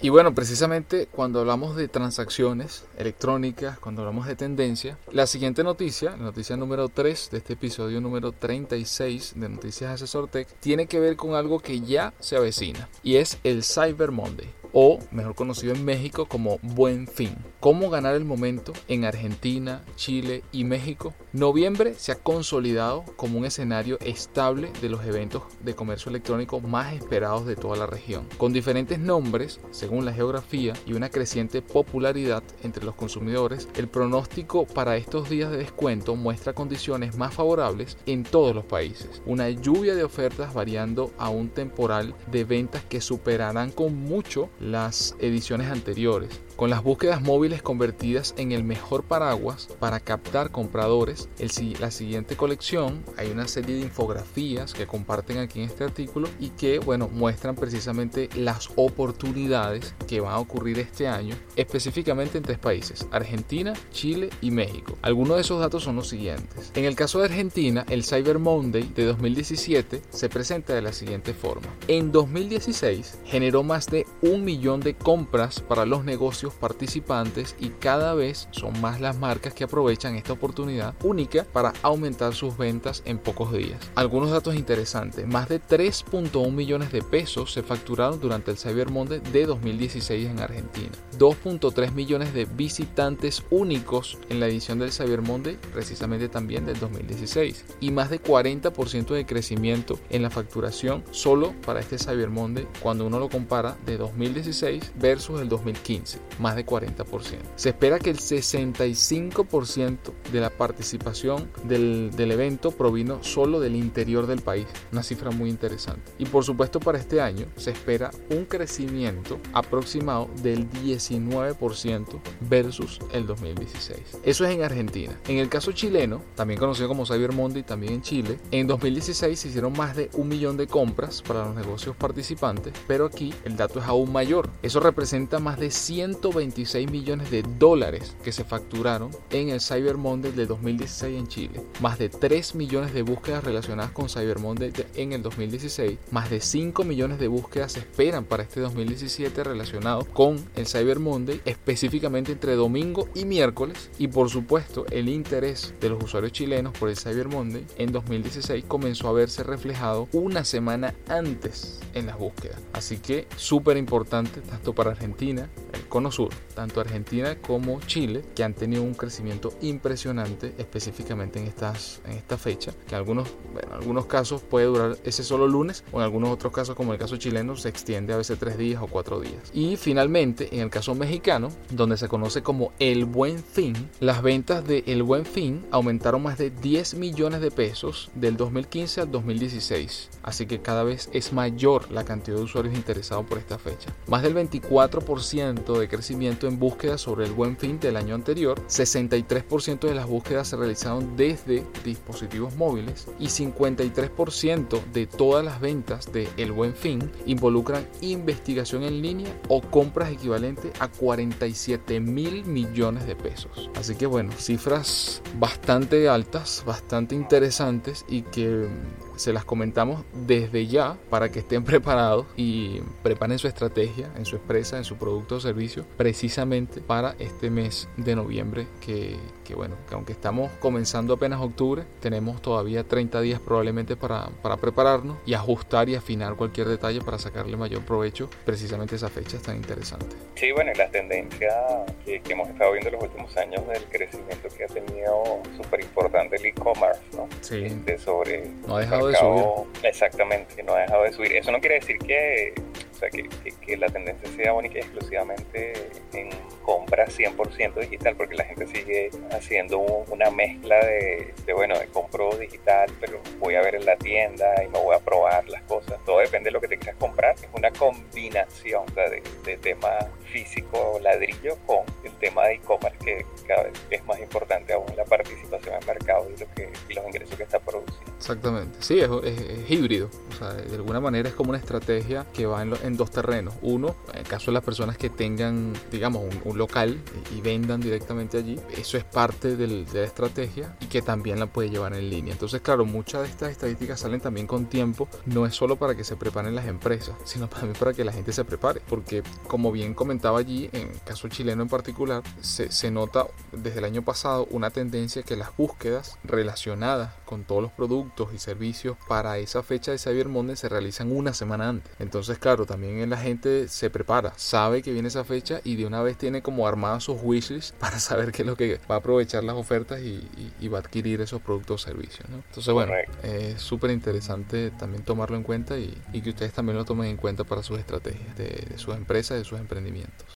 Y bueno, precisamente cuando hablamos de transacciones electrónicas, cuando hablamos de tendencia, la siguiente noticia, la noticia número 3 de este episodio número 36 de Noticias Asesor Tech, tiene que ver con algo que ya se avecina y es el Cyber Monday o mejor conocido en México como Buen Fin. ¿Cómo ganar el momento en Argentina, Chile y México? Noviembre se ha consolidado como un escenario estable de los eventos de comercio electrónico más esperados de toda la región, con diferentes nombres según la geografía y una creciente popularidad entre los consumidores. El pronóstico para estos días de descuento muestra condiciones más favorables en todos los países, una lluvia de ofertas variando a un temporal de ventas que superarán con mucho las ediciones anteriores, con las búsquedas móviles convertidas en el mejor paraguas para captar compradores. La siguiente colección hay una serie de infografías que comparten aquí en este artículo y que bueno muestran precisamente las oportunidades que van a ocurrir este año específicamente en tres países Argentina, Chile y México. Algunos de esos datos son los siguientes. En el caso de Argentina, el Cyber Monday de 2017 se presenta de la siguiente forma. En 2016 generó más de un millón de compras para los negocios participantes y cada vez son más las marcas que aprovechan esta oportunidad única para aumentar sus ventas en pocos días. Algunos datos interesantes, más de 3.1 millones de pesos se facturaron durante el Cyber Monday de 2016 en Argentina. 2.3 millones de visitantes únicos en la edición del Cyber Monday, precisamente también del 2016. Y más de 40% de crecimiento en la facturación solo para este Cyber Monday cuando uno lo compara de 2016 versus el 2015, más de 40%. Se espera que el 65% de la participación del, del evento provino solo del interior del país, una cifra muy interesante. Y por supuesto para este año se espera un crecimiento aproximado del 19% versus el 2016. Eso es en Argentina. En el caso chileno, también conocido como Cyber Monday, también en Chile, en 2016 se hicieron más de un millón de compras para los negocios participantes, pero aquí el dato es aún mayor. Eso representa más de 126 millones de dólares que se facturaron en el Cyber Monday del 2016 en Chile. Más de 3 millones de búsquedas relacionadas con Cyber Monday en el 2016. Más de 5 millones de búsquedas se esperan para este 2017 relacionados con el Cyber Monday, específicamente entre domingo y miércoles. Y por supuesto, el interés de los usuarios chilenos por el Cyber Monday en 2016 comenzó a verse reflejado una semana antes en las búsquedas. Así que súper importante tanto para Argentina, cono sur, tanto Argentina como Chile, que han tenido un crecimiento impresionante específicamente en, estas, en esta fecha, que en algunos, en algunos casos puede durar ese solo lunes o en algunos otros casos como el caso chileno se extiende a veces tres días o cuatro días. Y finalmente, en el caso mexicano, donde se conoce como El Buen Fin, las ventas de El Buen Fin aumentaron más de 10 millones de pesos del 2015 al 2016, así que cada vez es mayor la cantidad de usuarios interesados por esta fecha. Más del 24% de crecimiento en búsquedas sobre el Buen Fin del año anterior, 63% de las búsquedas se realizaron desde dispositivos móviles y 53% de todas las ventas de El Buen Fin involucran investigación en línea o compras equivalentes a 47 mil millones de pesos. Así que bueno, cifras bastante altas, bastante interesantes y que se las comentamos desde ya para que estén preparados y preparen su estrategia en su empresa, en su producto o servicio, precisamente para este mes de noviembre que, que bueno, que aunque estamos comenzando apenas octubre, tenemos todavía 30 días probablemente para, para prepararnos y ajustar y afinar cualquier detalle para sacarle mayor provecho precisamente esa fecha tan interesante. Sí, bueno, y la tendencia que, que hemos estado viendo en los últimos años del crecimiento que ha tenido súper importante el e-commerce, ¿no? Sí. Este, sobre no ha dejado de subir. Exactamente, no ha dejado de subir. Eso no quiere decir que, sea, que, que, que la tendencia sea única y exclusivamente en compra 100% digital, porque la gente sigue haciendo una mezcla de, de, bueno, de compro digital, pero voy a ver en la tienda y me voy a probar las cosas. Todo depende de lo que te quieras comprar. Es una combinación o sea, de, de tema físico ladrillo con el tema de e-commerce que cada vez es más importante aún la participación en mercado y, lo que, y los ingresos que está produciendo. Exactamente, sí, es, es, es, híbrido, o sea, de alguna manera es como una estrategia que va en, lo, en dos terrenos. Uno, en el caso de las personas que tengan, digamos, un, local y vendan directamente allí, eso es parte de la estrategia y que también la puede llevar en línea. Entonces, claro, muchas de estas estadísticas salen también con tiempo. No es solo para que se preparen las empresas, sino también para que la gente se prepare. Porque, como bien comentaba allí, en el caso chileno en particular, se, se nota desde el año pasado una tendencia que las búsquedas relacionadas con todos los productos y servicios para esa fecha de Cyber Monday se realizan una semana antes. Entonces, claro, también la gente se prepara, sabe que viene esa fecha y de una vez tiene como armadas sus wishes para saber qué es lo que va a aprovechar las ofertas y, va a adquirir esos productos o servicios. Entonces, bueno, es súper interesante también tomarlo en cuenta y, que ustedes también lo tomen en cuenta para sus estrategias de, de sus empresas, de sus emprendimientos.